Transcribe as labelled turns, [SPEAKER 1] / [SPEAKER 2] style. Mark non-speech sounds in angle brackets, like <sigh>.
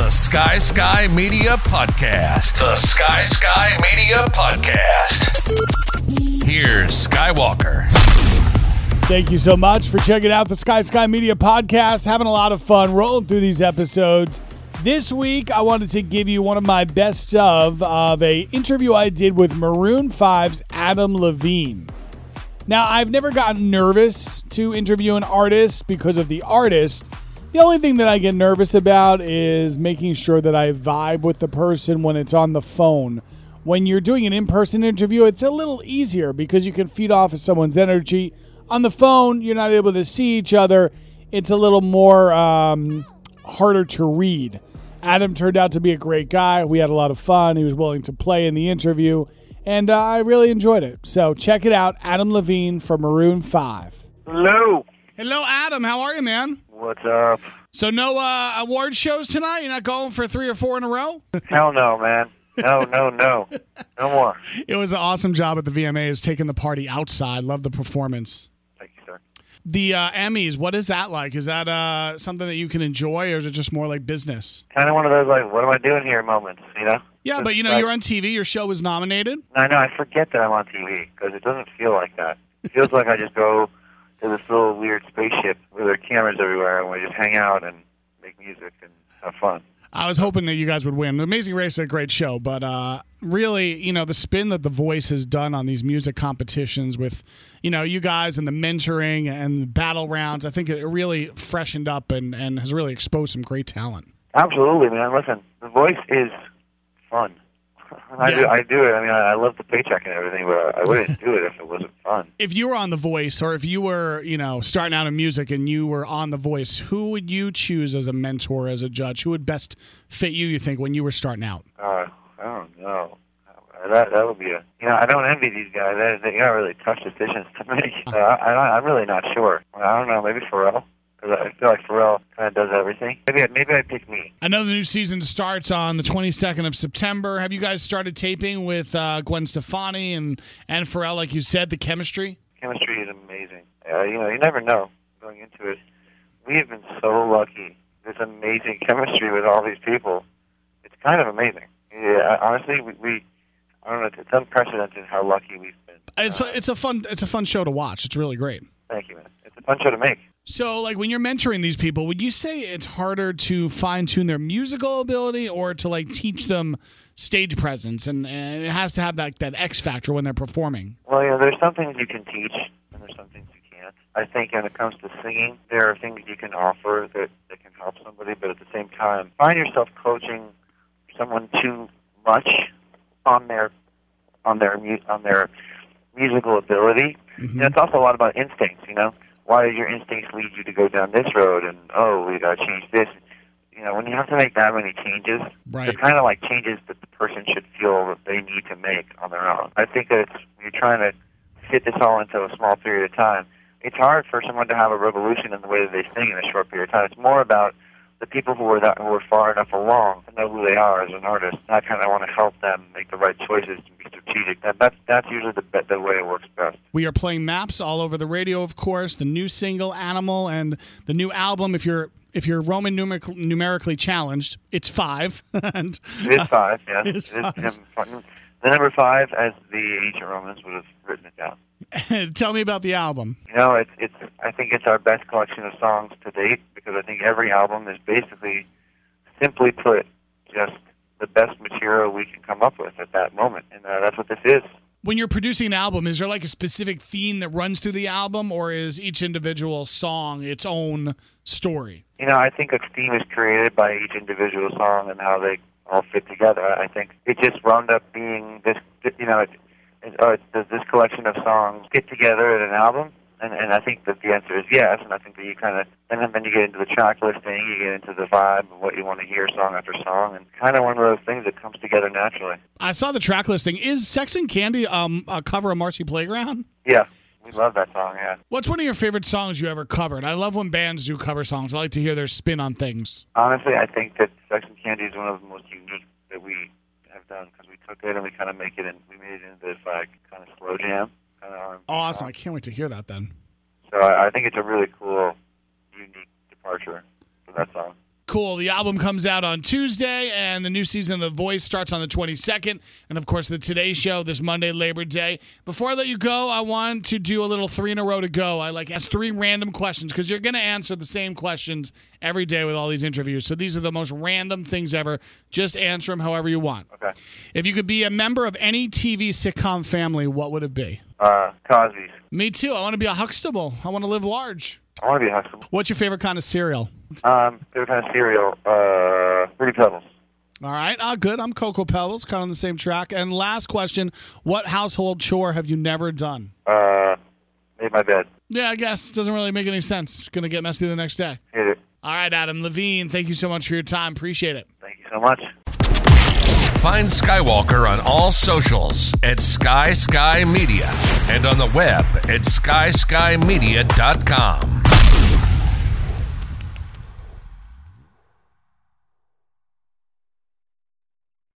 [SPEAKER 1] The Sky Sky Media Podcast. The Sky Sky Media Podcast. Here's Skywalker.
[SPEAKER 2] Thank you so much for checking out the Sky Sky Media Podcast. Having a lot of fun rolling through these episodes. This week, I wanted to give you one of my best of of a interview I did with Maroon 5's Adam Levine. Now, I've never gotten nervous to interview an artist because of the artist. The only thing that I get nervous about is making sure that I vibe with the person when it's on the phone. When you're doing an in person interview, it's a little easier because you can feed off of someone's energy. On the phone, you're not able to see each other. It's a little more um, harder to read. Adam turned out to be a great guy. We had a lot of fun. He was willing to play in the interview, and uh, I really enjoyed it. So check it out Adam Levine from Maroon 5.
[SPEAKER 3] Hello.
[SPEAKER 2] Hello, Adam. How are you, man?
[SPEAKER 3] What's up?
[SPEAKER 2] So, no uh, award shows tonight? You're not going for three or four in a row?
[SPEAKER 3] Hell no, man. No, no, no. No more. <laughs>
[SPEAKER 2] It was an awesome job at the VMAs, taking the party outside. Love the performance.
[SPEAKER 3] Thank you, sir.
[SPEAKER 2] The uh, Emmys, what is that like? Is that uh, something that you can enjoy, or is it just more like business?
[SPEAKER 3] Kind of one of those like, what am I doing here moments, you know?
[SPEAKER 2] Yeah, but you know,
[SPEAKER 3] Like-
[SPEAKER 2] you're on TV. Your show was nominated.
[SPEAKER 3] I know. I forget that I'm on TV because it doesn't feel like that. It feels like I just go to this little weird spaceship where there are cameras everywhere, and we just hang out and make music and have fun.
[SPEAKER 2] I was hoping that you guys would win. The Amazing Race is a great show, but uh, really, you know, the spin that The Voice has done on these music competitions with, you know, you guys and the mentoring and the battle rounds, I think it really freshened up and, and has really exposed some great talent.
[SPEAKER 3] Absolutely, man. Listen, the voice is fun. I do. I do it. I mean, I, I love the paycheck and everything, but I wouldn't do it if it wasn't fun. <laughs>
[SPEAKER 2] If you were on The Voice or if you were, you know, starting out in music and you were on The Voice, who would you choose as a mentor, as a judge? Who would best fit you, you think, when you were starting out?
[SPEAKER 3] Uh, I don't know. That that would be a. You know, I don't envy these guys. They, they got really tough decisions to make. <laughs> Uh, I, I'm really not sure. I don't know. Maybe Pharrell. Because I feel like Pharrell kind of does everything. Maybe I- maybe I pick me.
[SPEAKER 2] Another new season starts on the 22nd of September. Have you guys started taping with uh, Gwen Stefani and, and Pharrell, like you said, the chemistry?
[SPEAKER 3] Chemistry is amazing. Uh, you know, you never know going into it. We have been so lucky. This amazing chemistry with all these people. It's kind of amazing. Yeah, honestly, we, we I don't know. It's unprecedented how lucky we've been.
[SPEAKER 2] It's a, it's a fun it's a fun show to watch. It's really great.
[SPEAKER 3] Thank you, man. It's a fun show to make.
[SPEAKER 2] So, like when you're mentoring these people, would you say it's harder to fine tune their musical ability or to like teach them stage presence, and, and it has to have that that X factor when they're performing?
[SPEAKER 3] Well, yeah, there's some things you can teach, and there's some things you can't. I think when it comes to singing, there are things you can offer that, that can help somebody, but at the same time, find yourself coaching someone too much on their on their on their musical ability. You know, it's also a lot about instincts. You know, why did your instincts lead you to go down this road? And oh, we got to change this. You know, when you have to make that many changes,
[SPEAKER 2] Right.
[SPEAKER 3] they're kind of like changes that the person should feel that they need to make on their own. I think that you're trying to fit this all into a small period of time, it's hard for someone to have a revolution in the way that they sing in a short period of time. It's more about the people who are that who are far enough along to know who they are as an artist. I kind of want to help them make the right choices and be strategic. That that's that's usually the be- the way it works best.
[SPEAKER 2] We are playing maps all over the radio, of course. The new single "Animal" and the new album. If you're if you're Roman numeric- numerically challenged, it's five. <laughs> and
[SPEAKER 3] It is five, yes. <laughs>
[SPEAKER 2] It is
[SPEAKER 3] It
[SPEAKER 2] five.
[SPEAKER 3] him- the number five, as the ancient Romans would have written it down. <laughs>
[SPEAKER 2] tell me about the album.
[SPEAKER 3] You know, it's it's. I think it's our best collection of songs to date because I think every album is basically, simply put, just the best material we can come up with at that moment, and uh, that's what this is.
[SPEAKER 2] When you're producing an album, is there like a specific theme that runs through the album, or is each individual song its own story?
[SPEAKER 3] You know, I think a theme is created by each individual song and how they all fit together. I think it just wound up being this. You know, it, it, uh, does this collection of songs fit together in an album? And, and I think that the answer is yes. And I think that you kind of, and then, then you get into the track listing, you get into the vibe of what you want to hear song after song, and kind of one of those things that comes together naturally.
[SPEAKER 2] I saw the track listing. Is "Sex and Candy" um, a cover of "Marcy Playground"?
[SPEAKER 3] Yeah, we love that song. Yeah.
[SPEAKER 2] What's one of your favorite songs you ever covered? I love when bands do cover songs. I like to hear their spin on things.
[SPEAKER 3] Honestly, I think that Sex and Candy is one of the most unique that we have done because we took it and we kind of make it and we made it into this like kind of slow jam. Kind
[SPEAKER 2] Awesome!
[SPEAKER 3] song.
[SPEAKER 2] I can't wait to hear that. Then
[SPEAKER 3] So I, I think it's a really cool, unique departure for that song.
[SPEAKER 2] Cool. The album comes out on Tuesday, and the new season of The Voice starts on the 22nd. And of course, the Today Show this Monday, Labor Day. Before I let you go, I want to do a little three in a row to go. I like ask three random questions because you're going to answer the same questions every day with all these interviews. So these are the most random things ever. Just answer them however you want.
[SPEAKER 3] Okay.
[SPEAKER 2] If you could be a member of any TV sitcom family, what would it be?
[SPEAKER 3] Uh, Cosby's.
[SPEAKER 2] Me too. I want to be a Huxtable. I want to live large.
[SPEAKER 3] I want to be a Huxtable.
[SPEAKER 2] What's your favorite kind of cereal?
[SPEAKER 3] Um, favorite kind of cereal? Uh, Fruity Pebbles.
[SPEAKER 2] All right. Ah, good. I'm Cocoa Pebbles, kind of on the same track. And last question What household chore have you never done?
[SPEAKER 3] Uh, made my bed.
[SPEAKER 2] Yeah, I guess. Doesn't really make any sense. It's going to get messy the next day. All right, Adam Levine, thank you so much for your time. Appreciate it.
[SPEAKER 3] Thank you so much.
[SPEAKER 1] Find Skywalker on all socials at Sky Sky Media and on the web at skyskymedia.com.